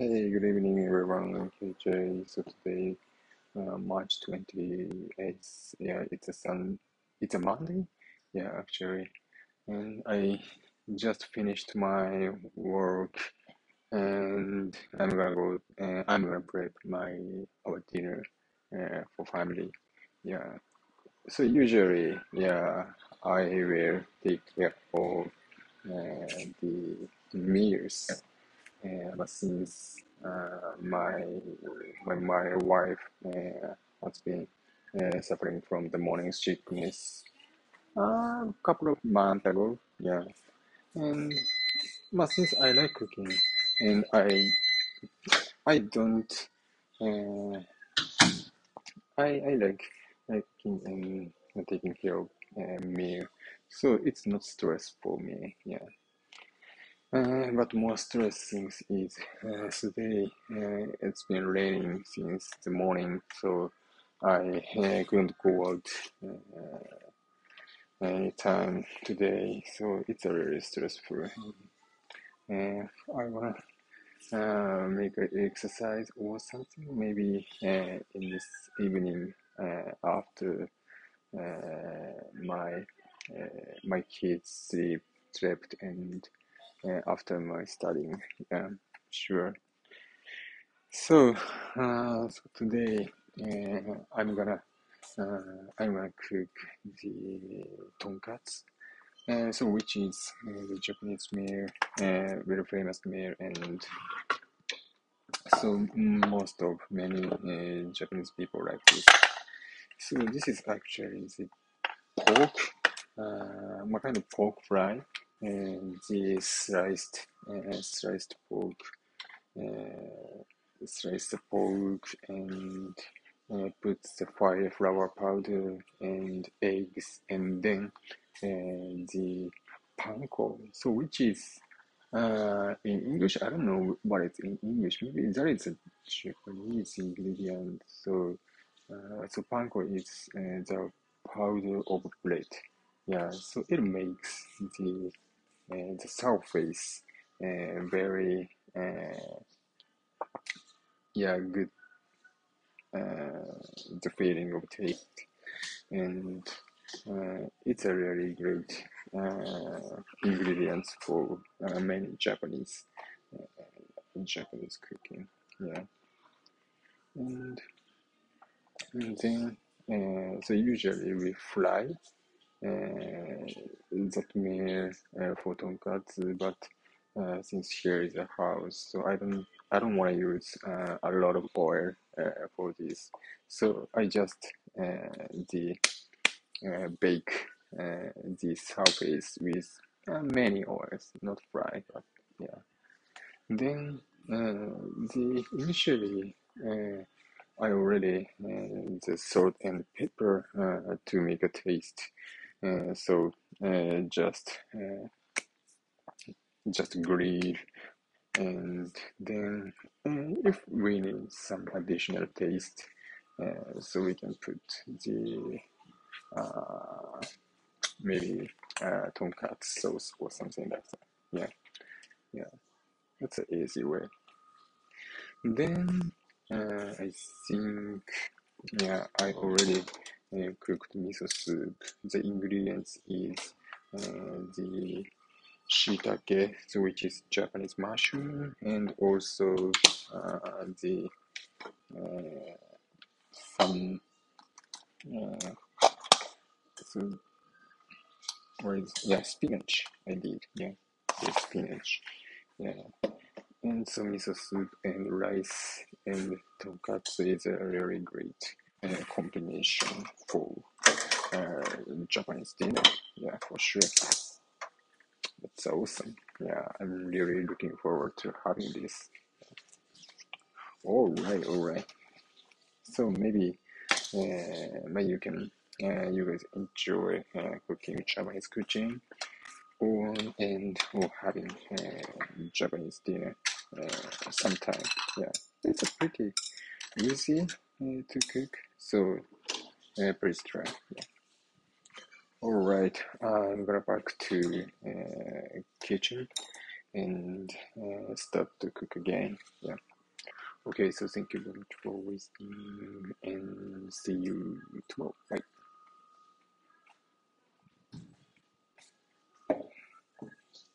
Hey, good evening, everyone. KJ. So today, uh, March 28th, yeah, it's a sun, it's a Monday. Yeah, actually. And I just finished my work and I'm gonna go, uh, I'm gonna prep my, our dinner, uh, for family. Yeah. So usually, yeah, I will take care of, uh, the meals uh, since uh, my when my wife uh, has been uh, suffering from the morning sickness a couple of months ago, yeah, and but since I like cooking and I I don't uh, I I like liking and taking care of uh, meal, so it's not stress for me, yeah. Uh, but more stressing is uh, today uh, it's been raining since the morning, so I uh, couldn't go out uh, anytime today, so it's a really stressful. Uh, I wanna uh, make an exercise or something, maybe uh, in this evening uh, after uh, my uh, my kids sleep slept and uh, after my studying. Yeah, sure. So, uh, so today uh, I'm gonna uh, I'm gonna cook the tonkatsu. Uh, so which is the Japanese meal, very famous meal, and so most of many uh, Japanese people like this. So this is actually the pork, uh, what kind of pork fry, the sliced uh, sliced pork uh, slice pork and uh, put the flour powder and eggs and then uh, the panko. So which is uh, in English, I don't know what it's in English. Maybe that is a Japanese ingredient. So uh, so panko is uh, the powder of bread. Yeah, so it makes uh, the surface uh, very uh, yeah good uh, the feeling of taste and it's a really great ingredients for many Japanese Japanese cooking yeah. And, and then uh, so usually we fry that meal uh, for tonkatsu but uh, since here is a house so I don't I don't want to use uh, a lot of oil uh, for this. So I just uh, the uh, bake uh, the surface with uh, many oils not fry but yeah. Then uh, the initially uh, I already uh, the salt and pepper uh, to make a taste. uh, so uh, just uh, just grill and then uh, if we need some additional taste uh, so we can put the uh, maybe uh, sauce or something like that. Yeah. Yeah. That's an easy way. Then uh, I think yeah I already uh, cooked miso soup the ingredients is uh, the shiitake, which is Japanese mushroom, and also uh, the uh, some uh, so what is yeah spinach I did. Yeah the spinach. Yeah. And so miso soup and rice and tonkatsu is a really great uh, combination for uh, Japanese dinner. Yeah for sure. That's awesome. Yeah I'm really looking forward to having this. All right all right. So maybe uh, maybe you can uh, you guys enjoy uh, cooking Japanese cuisine or and or having uh, Japanese dinner uh, sometime. Yeah, it's a pretty easy to cook, so uh, please try. Yeah. All right, I'm gonna back to uh, kitchen and uh, start to cook again. Yeah. Okay, so thank you very much for listening and see you tomorrow. Bye.